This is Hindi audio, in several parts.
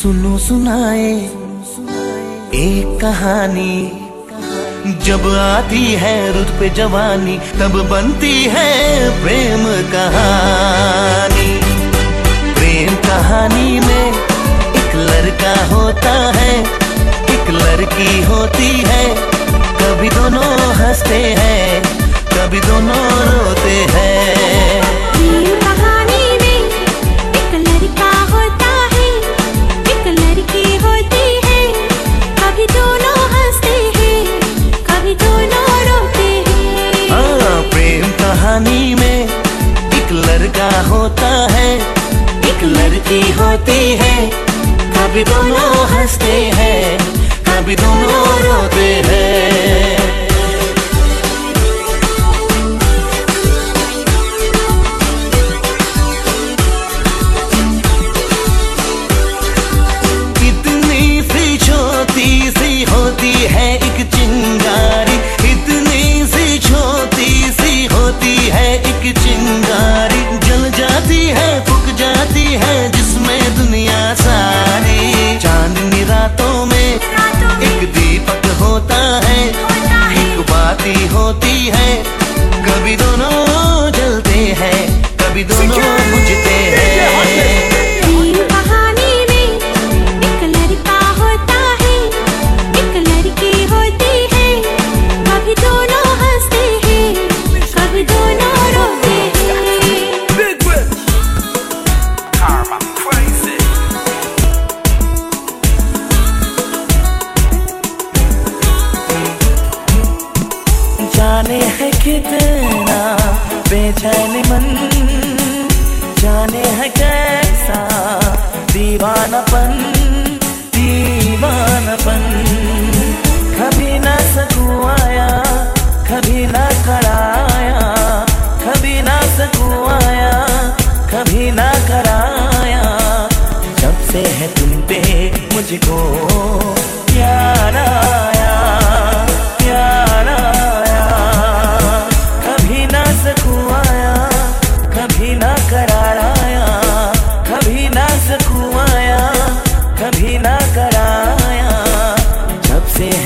सुनो सुनाए एक कहानी। जब आती है रुत पे जवानी, तब बनती है प्रेम कहानी। प्रेम कहानी में एक लड़का होता है, एक लड़की होती है। कभी दोनों हँसते हैं, कभी दोनों रोते हैं। लड़का होता है, एक लड़की होती है, कभी दोनों हँसते हैं, कभी दोनों रोते हैं। है। बातें होती है।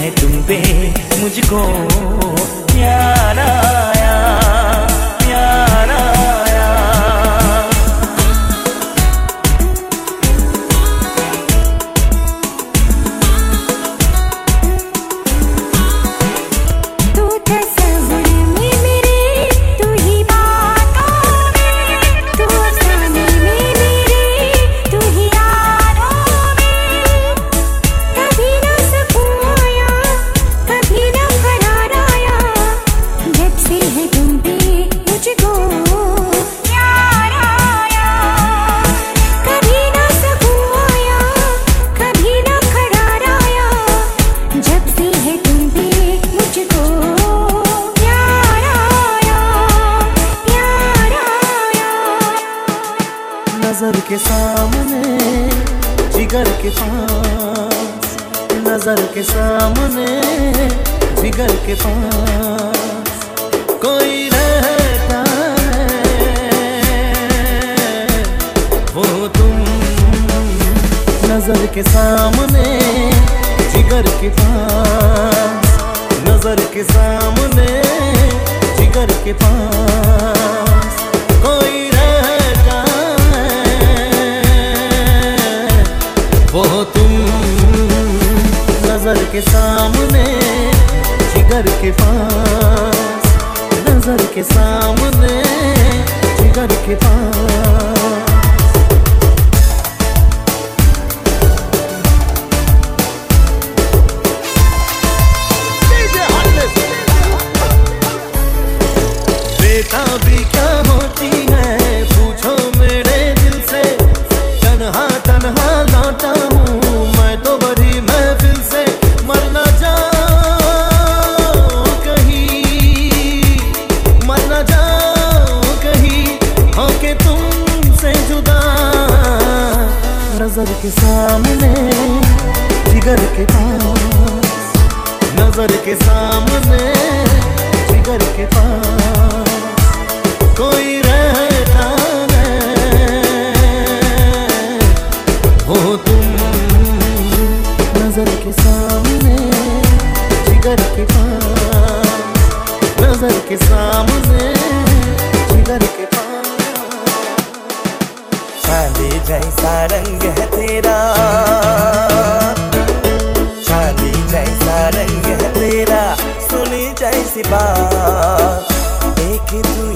है तुम पे मुझको प्यारा बैठा नज़र के सामने जिगर के चांदी जैसा रंग है तेरा चांदी जैसा रंग है तेरा सुनी जैसी बात। देख तू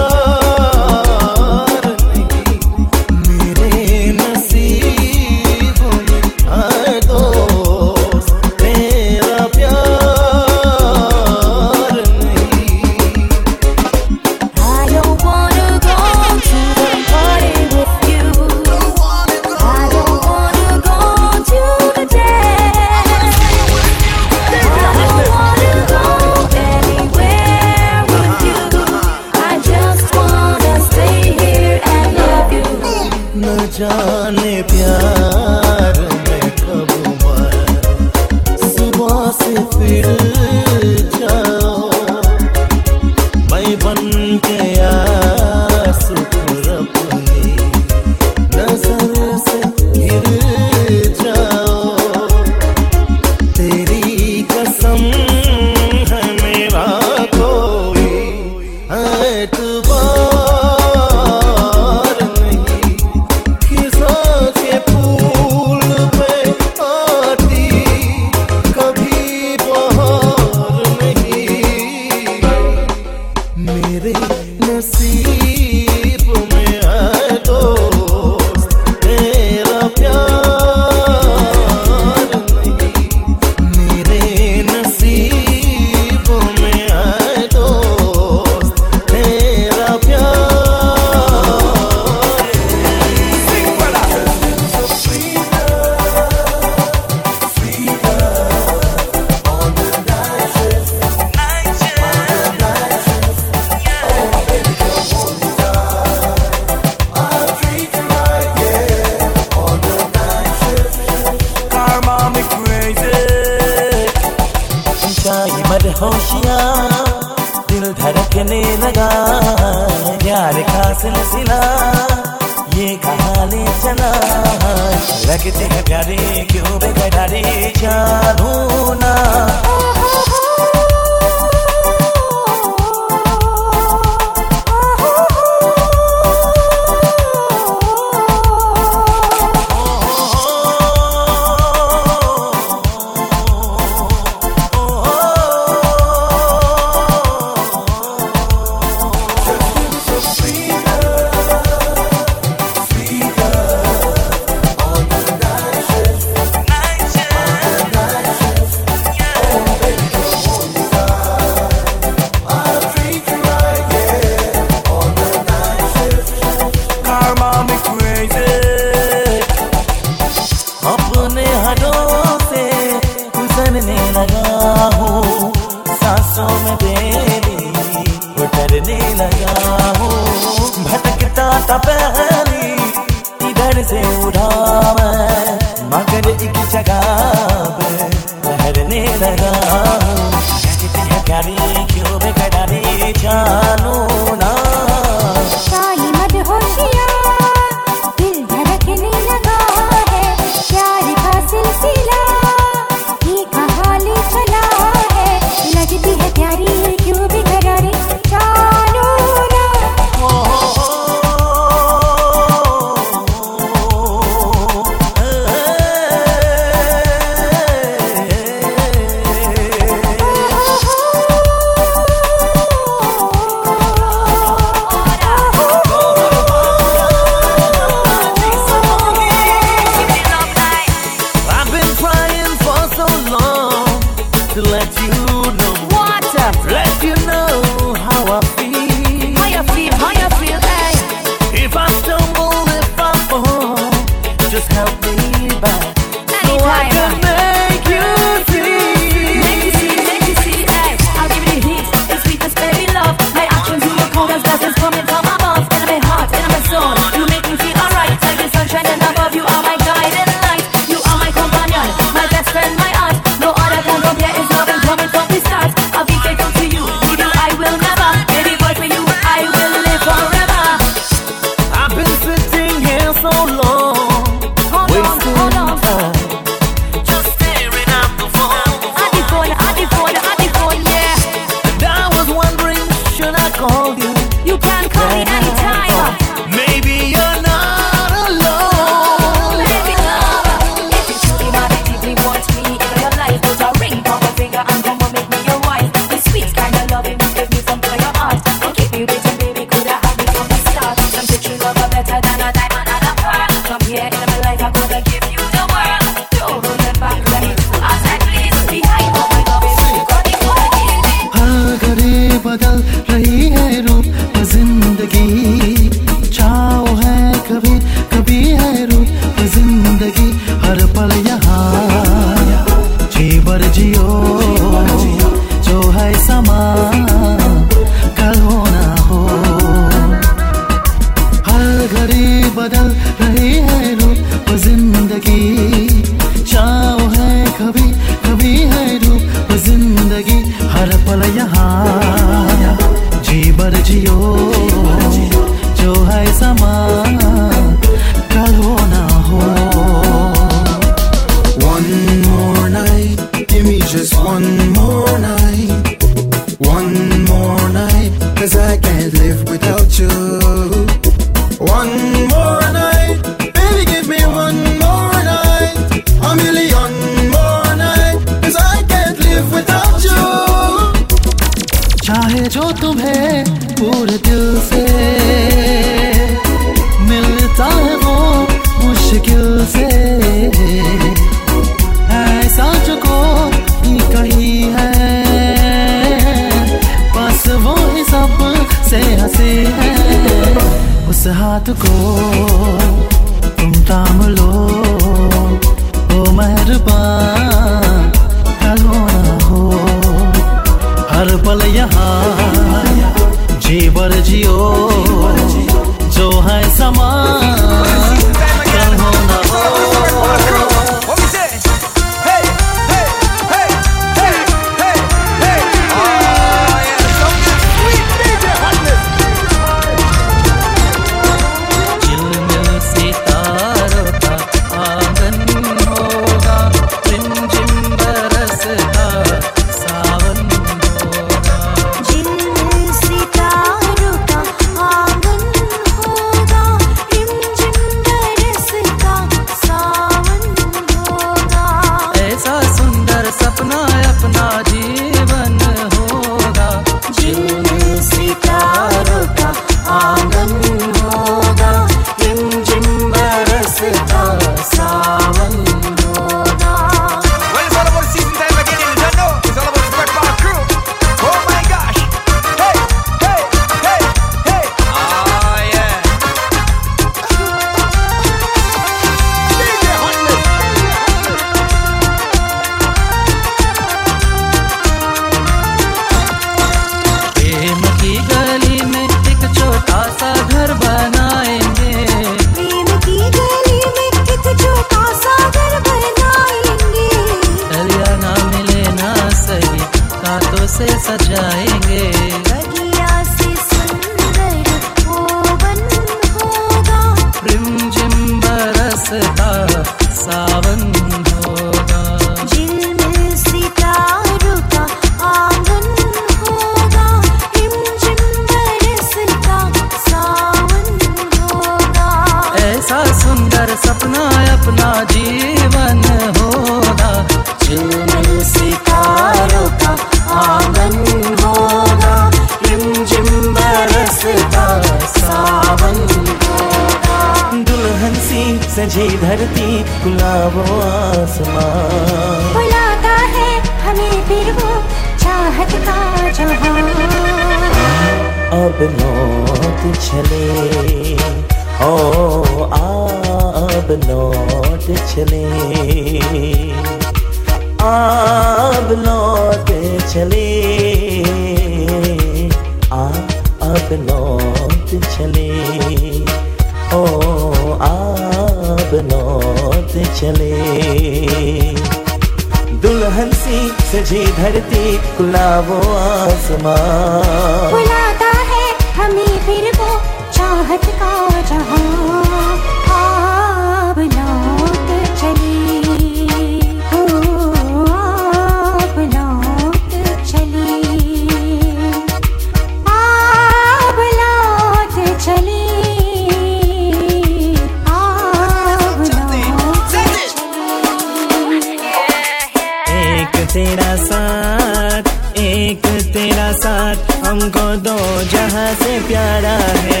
तेरा साथ, एक तेरा साथ, हमको दो जहाँ से प्यारा है।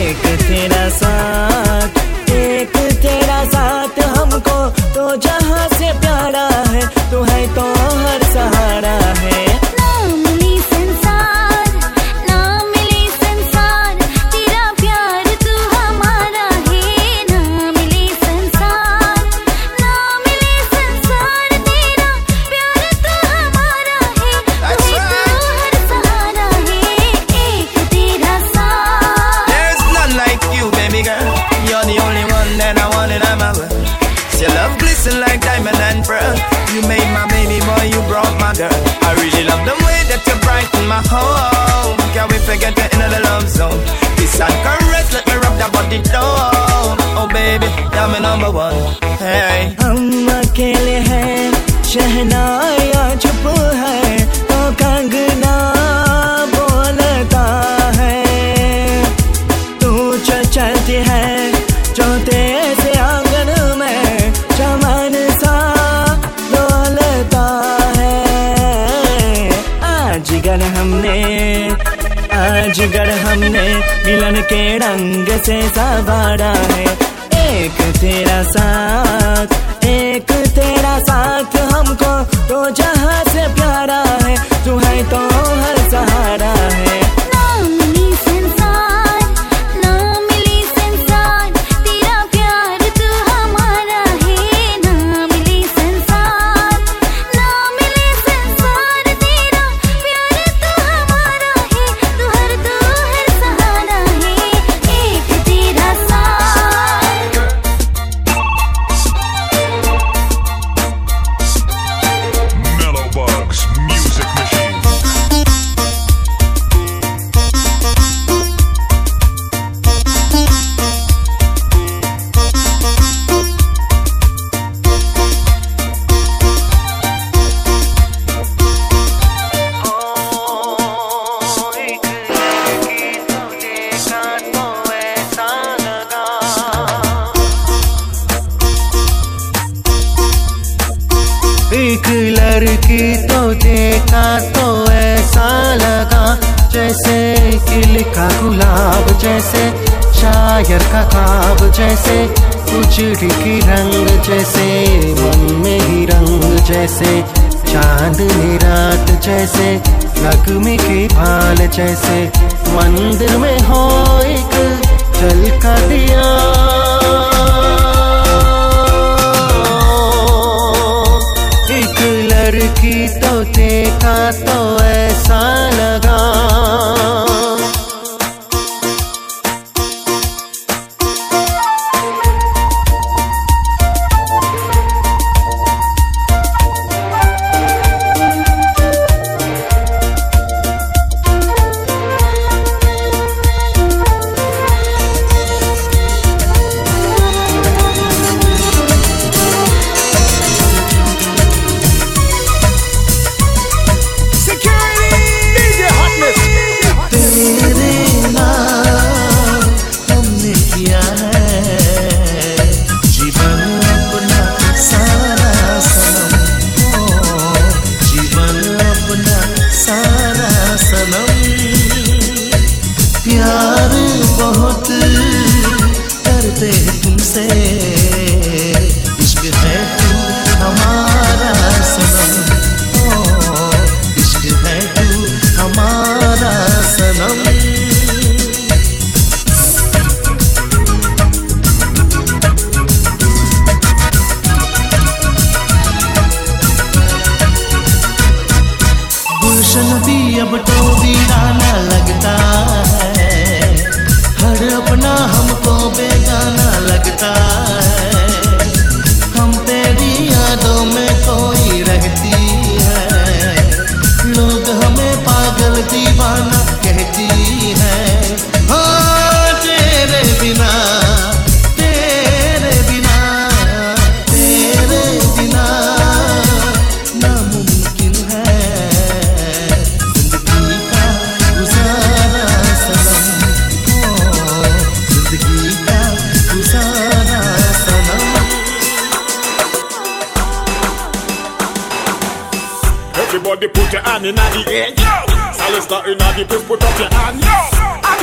एक तेरा साथ, एक तेरा साथ, हमको दो जहाँ से प्यारा है। तू है तो हर सहारा है। तो ऐसा लगा जैसे किल का गुलाब, जैसे शायर का खाब, जैसे उजड़ी की रंग, जैसे मन में ही रंग, जैसे चांदनी रात, जैसे नगमे के भाल, जैसे मंदिर में हो एक जल का दिया। रूठे का तो ऐसा लगा।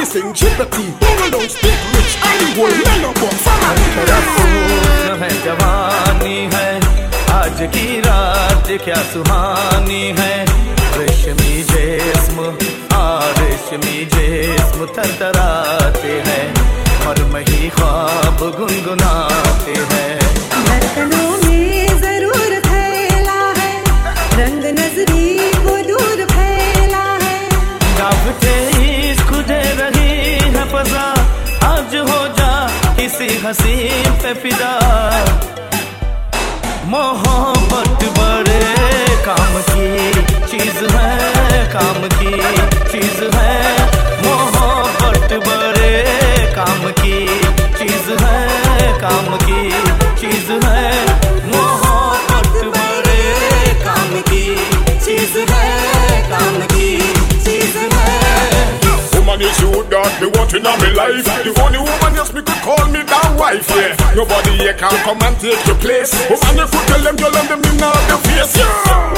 sing Cherokee Don't, don't speak rich Hollywood None of us फूल है जवानी है की रात क्या सुहानी है रेशमी जेस्म आ रेशमी जिस्म थरथराते हैं और मही ख्वाब गुनगुनाते हैं हसीन पे फिदा। मोहब्बत बड़े काम की चीज़ है, काम की चीज़ है। मोहब्बत बड़े काम की चीज़ है, काम की चीज़ है। मोहब्बत बड़े काम की God, me want in my life. The only woman yes me could call me that wife, yeah. Nobody here can come and take your place. Oh, and if you tell them, you'll them in out the face, yeah.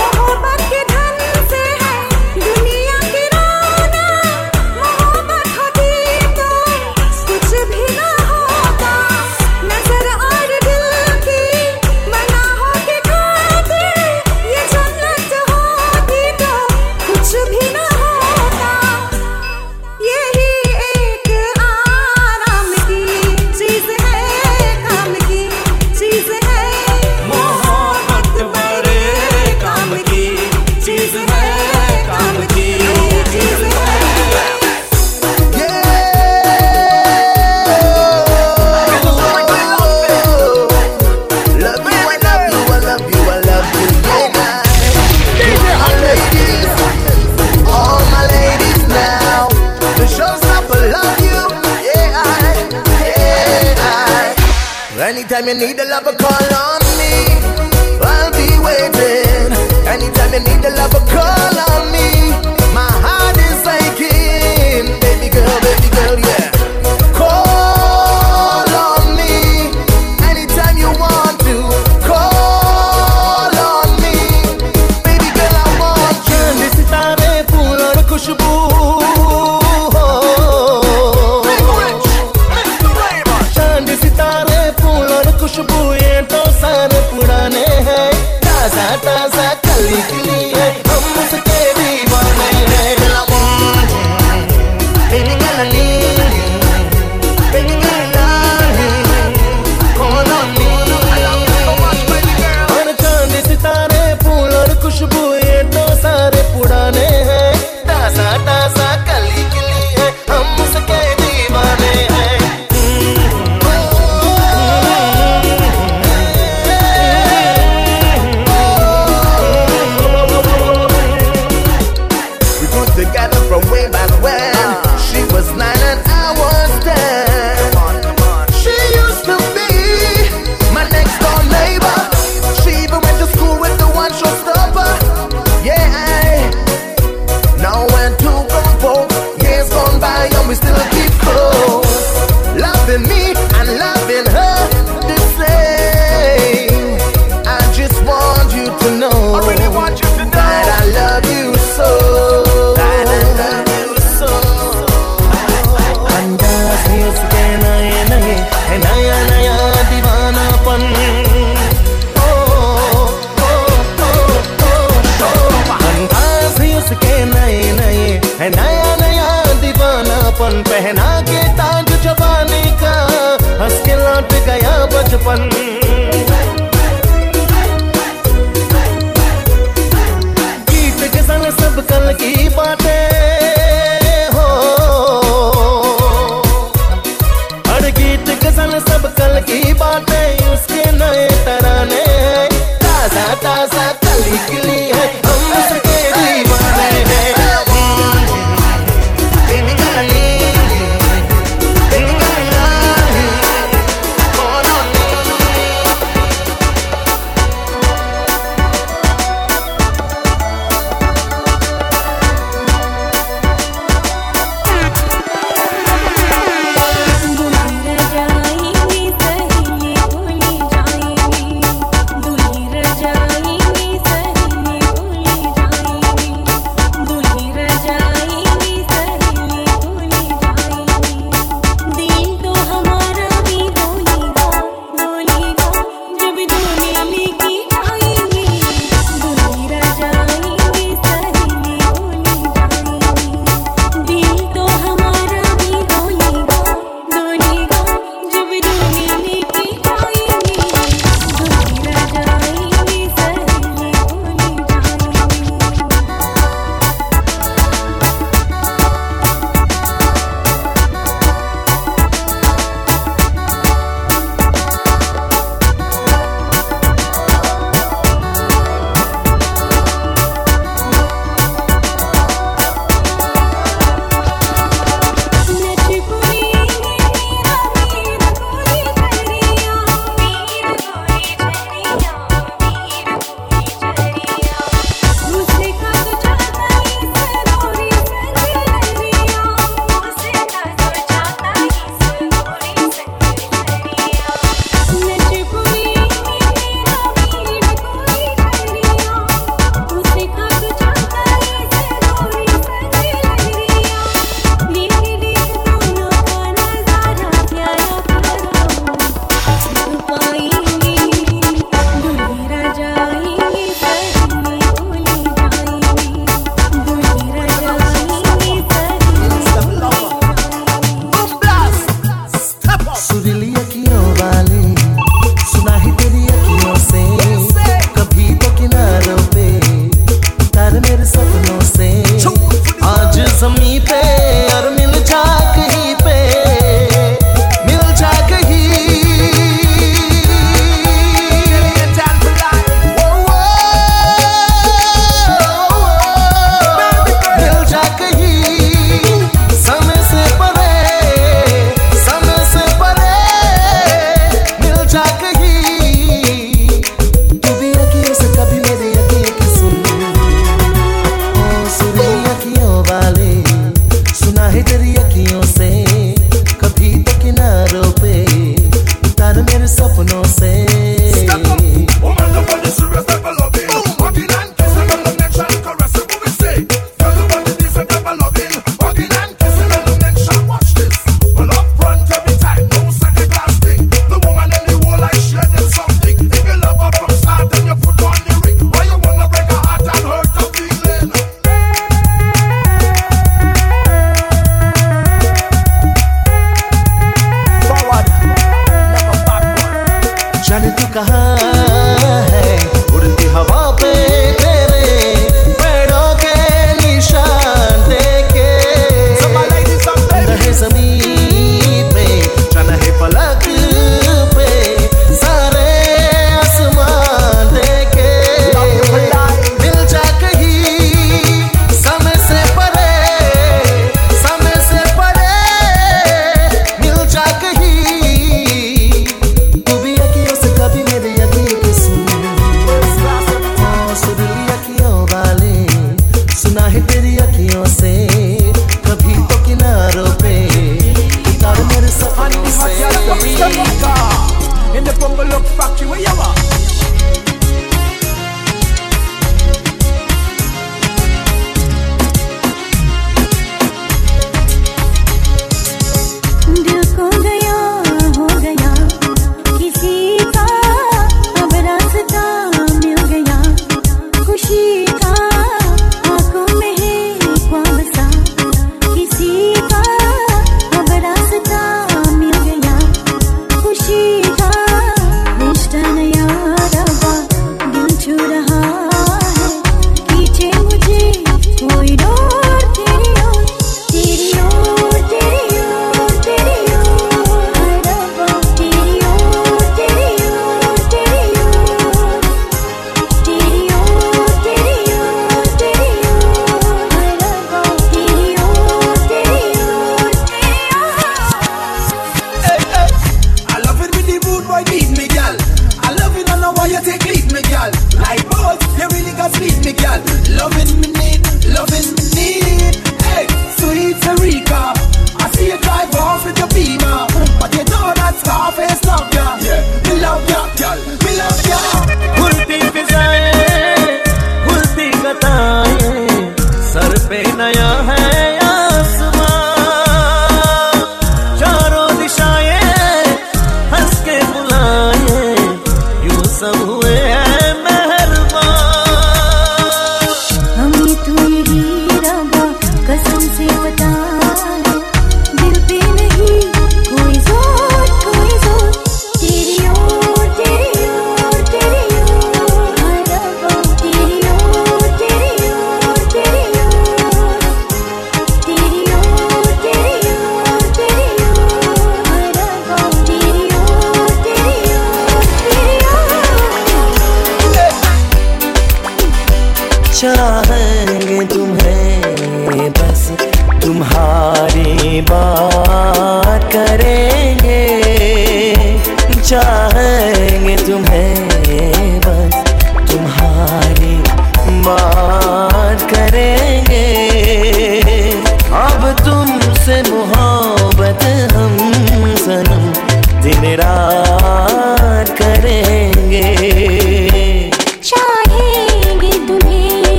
Anytime you need a lover, call on me. I'll be waiting. Anytime you need a lover, call on me.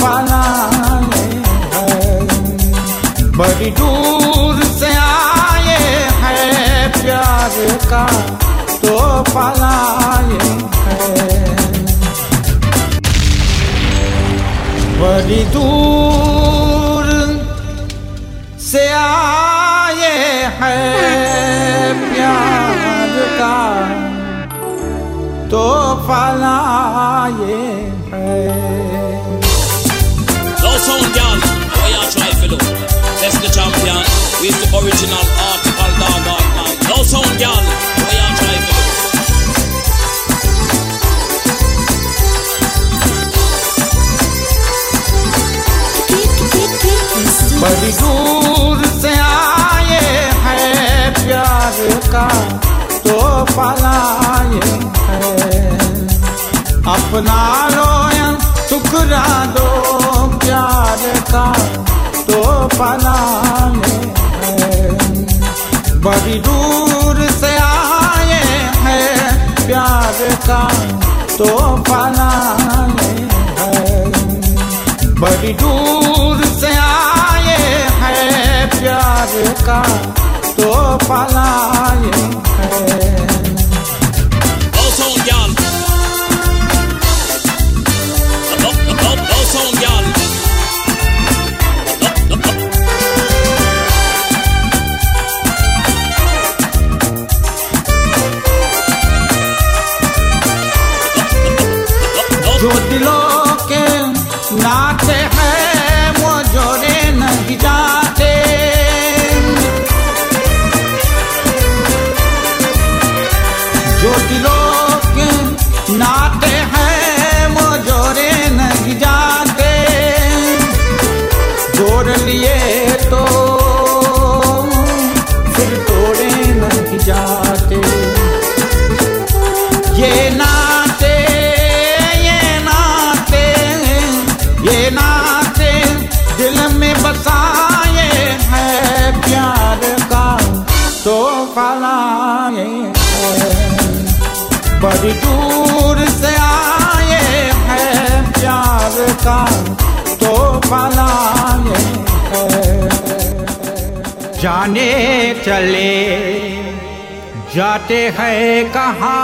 पलाए हैं। बड़ी दूर से आए हैं प्यार का तो पलाए हैं। बड़ी दूर से आए हैं प्यार का तो पलाए the champion. With the original article dog on man. No sound, girl. What you try for do? बड़ी दूर से आए हैं प्यार का तो पलाए हैं अपना लो या दो प्यार का हैं। बड़ी दूर से आए हैं, प्यार का तो हैं। बड़ी दूर से आए हैं, प्यार का तो पलाए हैं। दिलों नाते हैं वो जोड़े नहीं जाते। जोड़ लिए तो तोड़े नहीं जाते। ये नाते ये नाते ये नाते दिल में बसाए हैं प्यार का तो फलाए बड़ी दूर से आए हैं प्यार का तो फलाए हैं। जाने चले, जाते हैं कहाँ?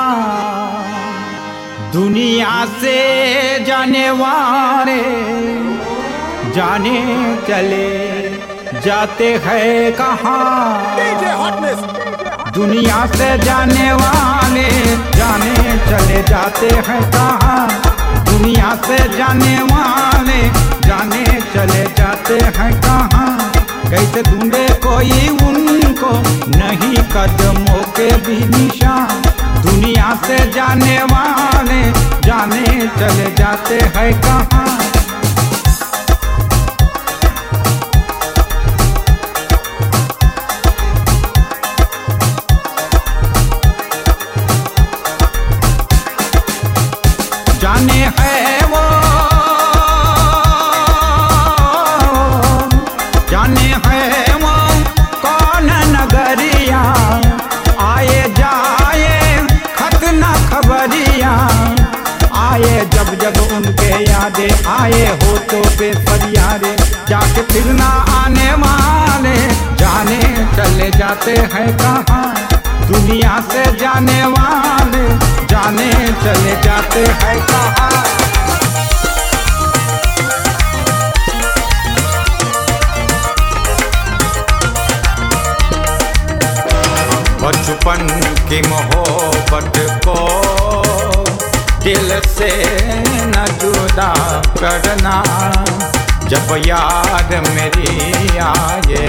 दुनिया से जाने वाले, जाने चले, जाते हैं कहाँ? दुनिया से जाने वाले, जाने चले जाते हैं कहाँ? दुनिया से जाने वाले, जाने चले जाते हैं कहाँ? कैसे ढूंढे कोई उनको, नहीं कदमों के भी निशान? दुनिया से जाने वाले, जाने चले जाते हैं कहाँ? आए हो तो बेफरियारे जाके फिर ना आने वाले। जाने चले जाते हैं कहाँ? दुनिया से जाने वाले। जाने चले जाते हैं कहाँ? बचपन की मोहब्बत को दिल से न जुदा करना, जब याद मेरी आए,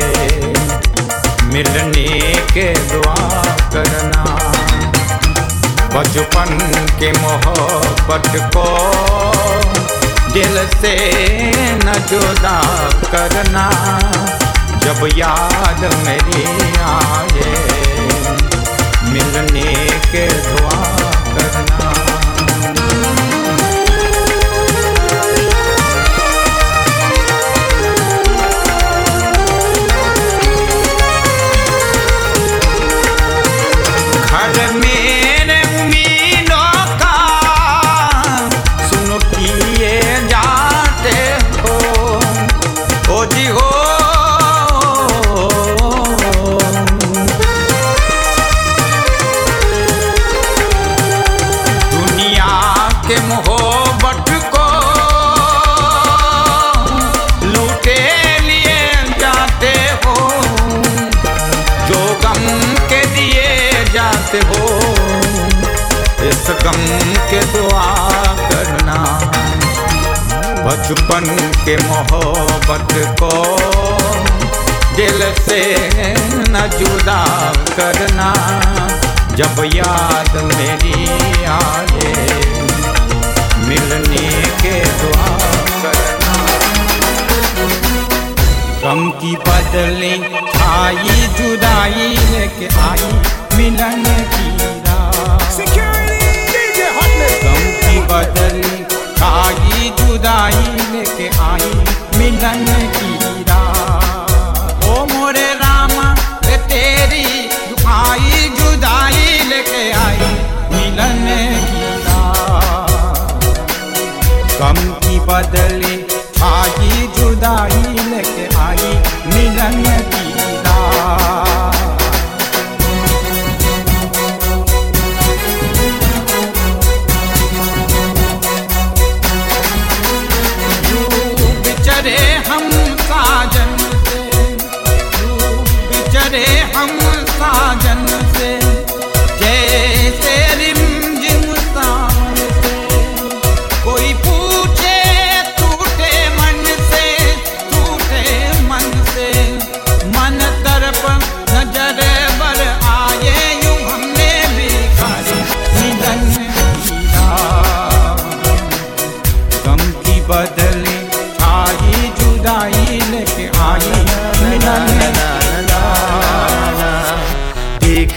मिलने के दुआ करना। बचपन के मोहब्बत को दिल से न जुदा करना, जब याद मेरी आए, मिलने के दुआ बचपन के मोहब्बत को दिल से न जुदा करना। जब याद मेरी आए मिलने के दुआ करना। गम की बदले आई जुदाई लेके आई मिलन की रात गम की बदले आई जुदाई लेके आई मिलन की रात। ओ मोरे रामा, रे तेरी दुखाई, जुदाई लेके आई मिलन की रात। गम की बदले आई जुदाई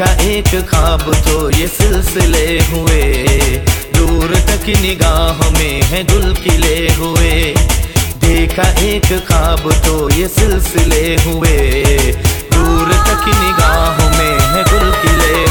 देखा एक ख्वाब तो ये सिलसिले हुए। दूर तक निगाह में है दुल किले हुए। देखा एक ख्वाब तो ये सिलसिले हुए। दूर तक निगाह में है दुल खिले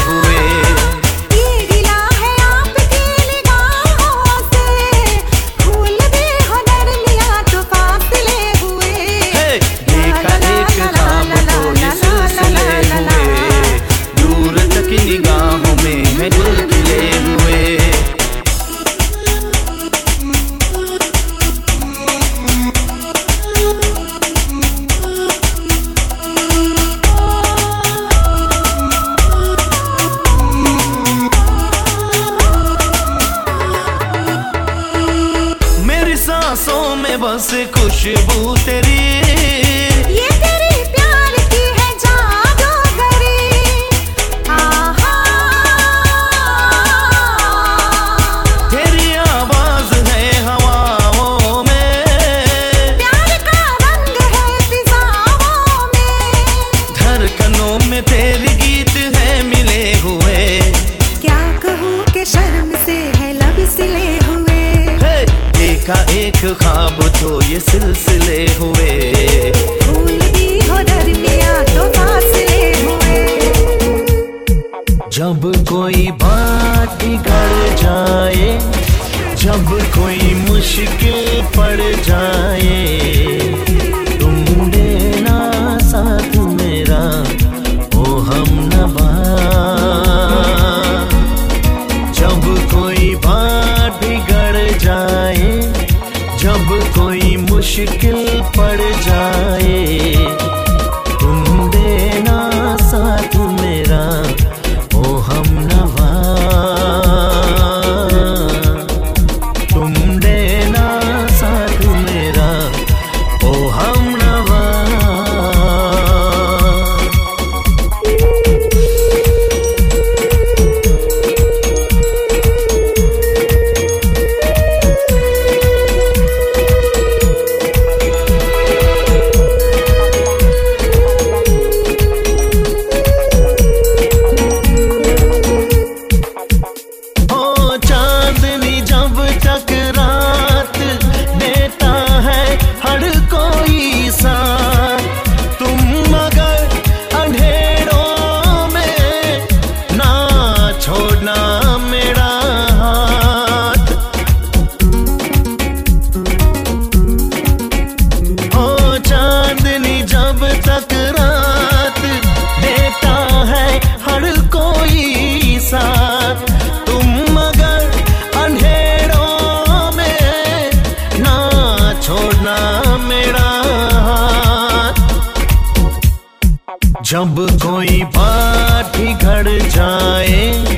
जब कोई बात घड़ जाए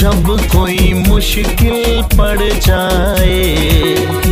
जब कोई मुश्किल पड़ जाए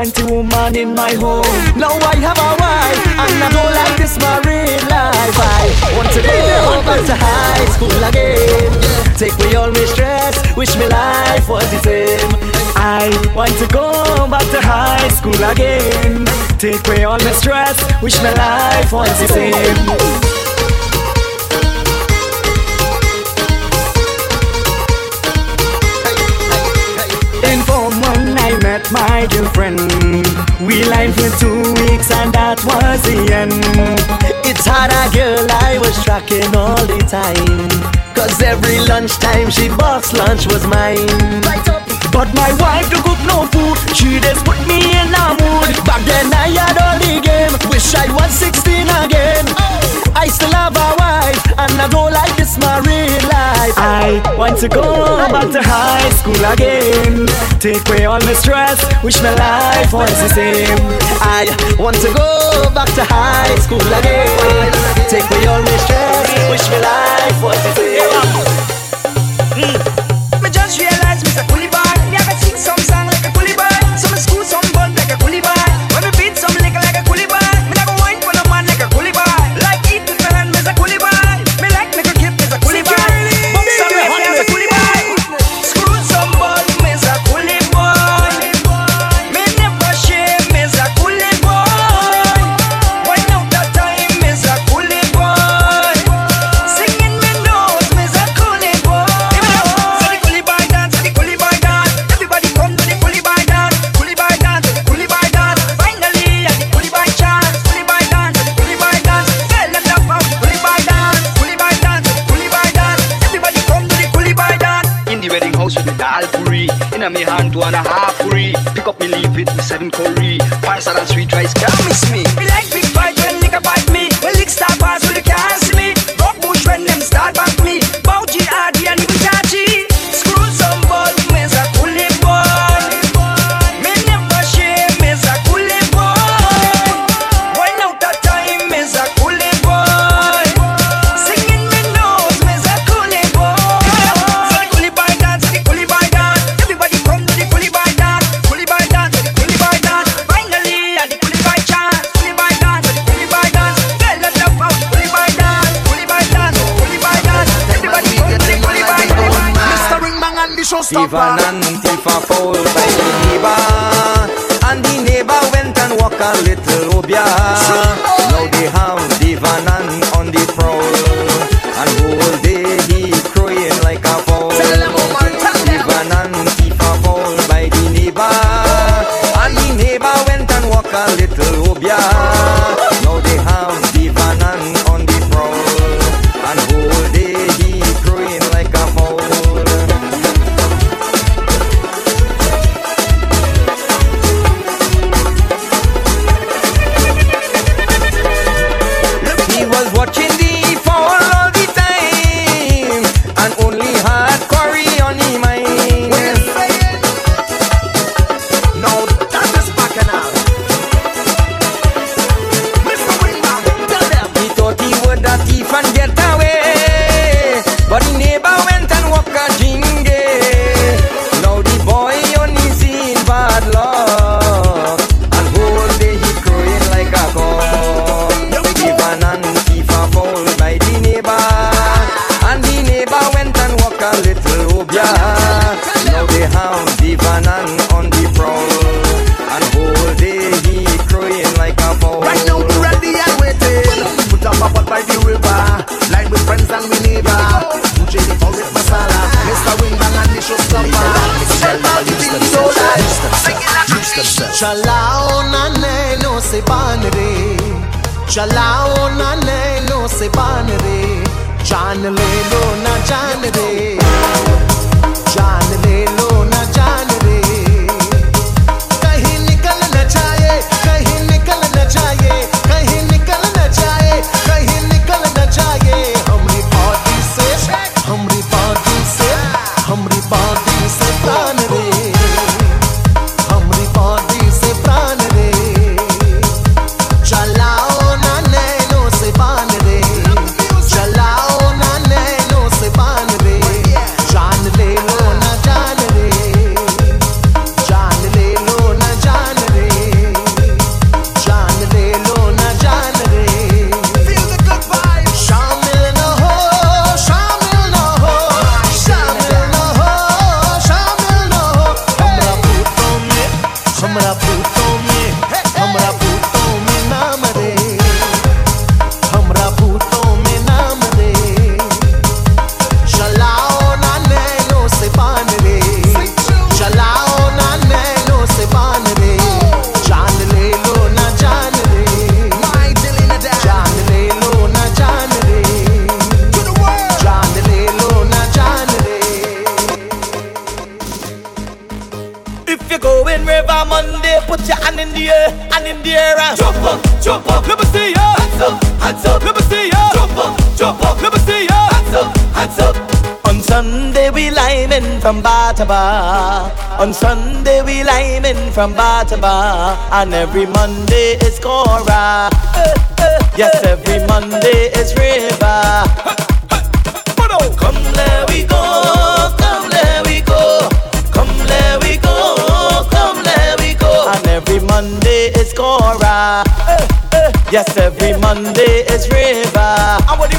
Twenty women in my home. Now I have a wife, and I don't like this married life. I want to go back to high school again. Take away all my stress, wish my life was the same. I want to go back to high school again. Take away all my stress, wish my life was the same. I met my girlfriend. We lied for two weeks and that was the end. It's hard, a girl I was tracking all the time. Cause every lunchtime she boxed lunch was mine. But my wife don't cook no food, she just put me in a mood. Back then I had all the game, wish I was 16 again. Oh. I still have a wife, and I don't like this real life. I want to go back to high school again. Take away all the stress, wish my life was the same. I want to go back to high school again. Take away all the stress, wish my life was the same. Mm. showstopper. Even and thief are foul by the neighbor, and the neighbor went and walk a little obia. Now they have the and on the prowl, and all day he crying like a fowl. Divan and thief are foul by the neighbor, and the neighbor went and walk a little. mucha from bar to bar. On Sunday we lime in from bar to bar, and every Monday is Cora. Yes, every Monday is River. Come there we go, come there we go, come there we go, come there we go. And every Monday is Cora. Yes, every Monday is River. And what the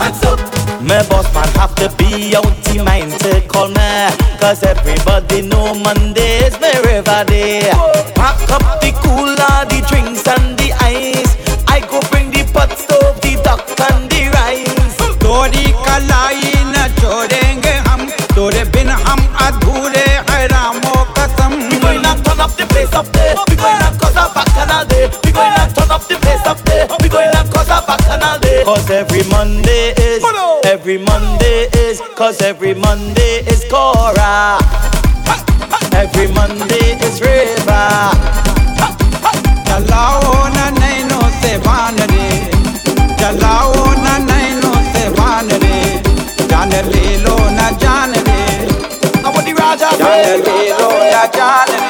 Hands up. My boss man have to be out his mind to call me. Cause everybody know Mondays is my river day Cause every Monday is Every Monday is Cause every Monday is Cora. Every Monday is River. Jalaona naino se vanare Jalaona naino se vanare Janale lo na Jane. Nobody raja, Janale lo na Jane.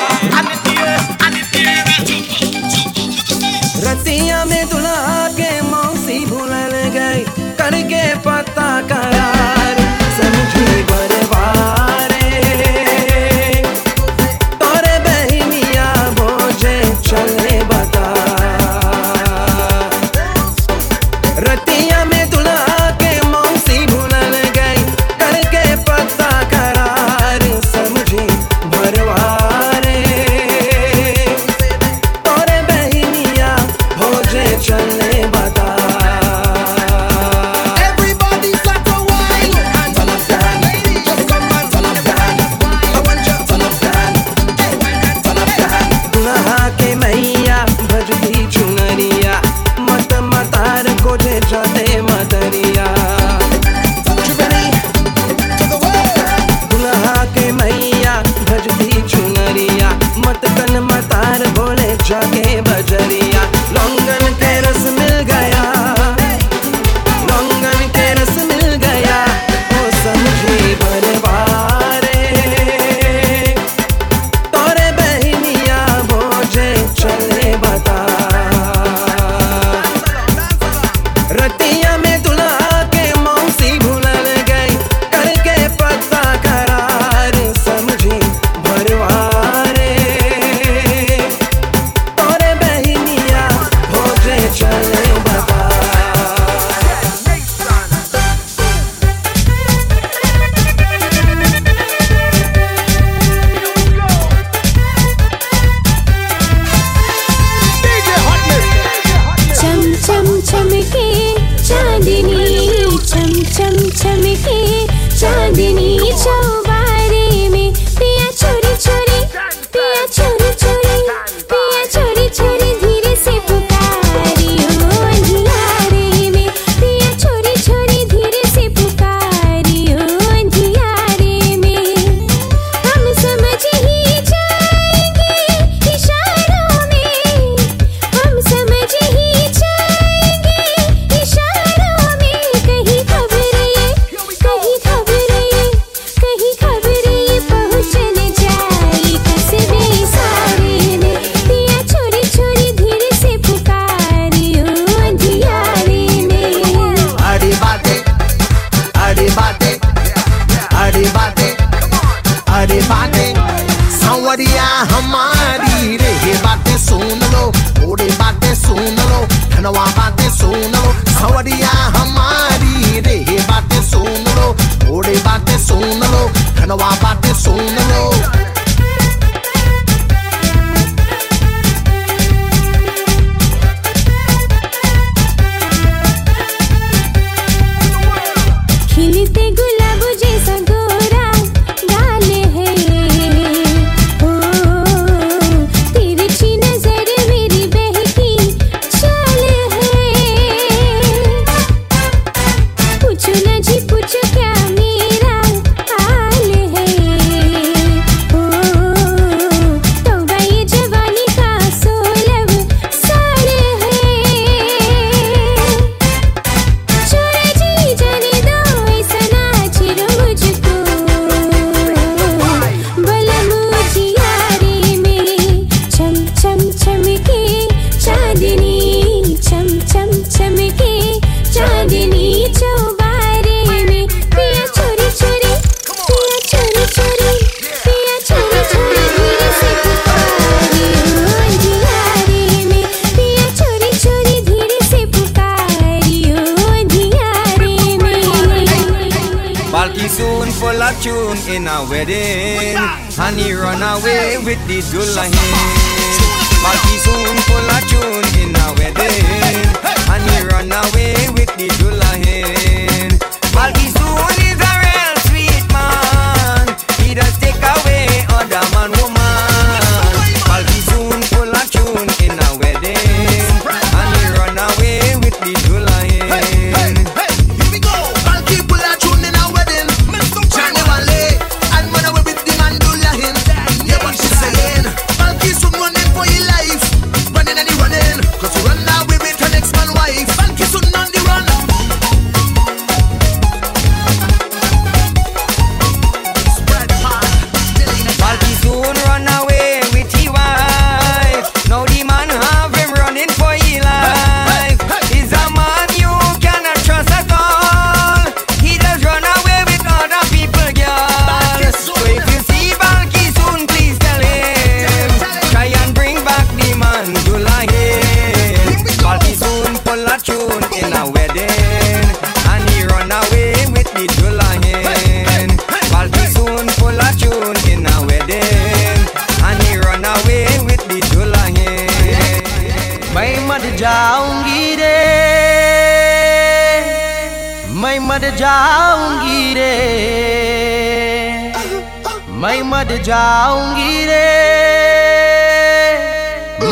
जाऊँगी रे।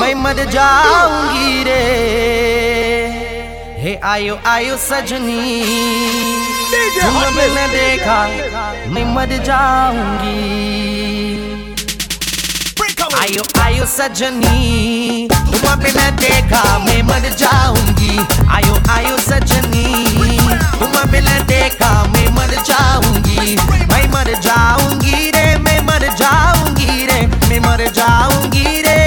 मैं मर जाऊँगी रे। हे आयो आयो सजनी। मैंने देखा मैं मर जाऊँगी। आयो आयो सजनी। तुम देखा मैं मर जाऊँगी। आयो आयो सजनी। तुम देखा मैं मर जाऊँगी। मैं मर जाऊँगी मर जाऊँगी रे, मैं मर जाऊँगी रे।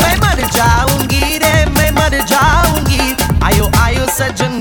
मैं मर जाऊँगी रे, मैं मर जाऊँगी। आयो आयो सजन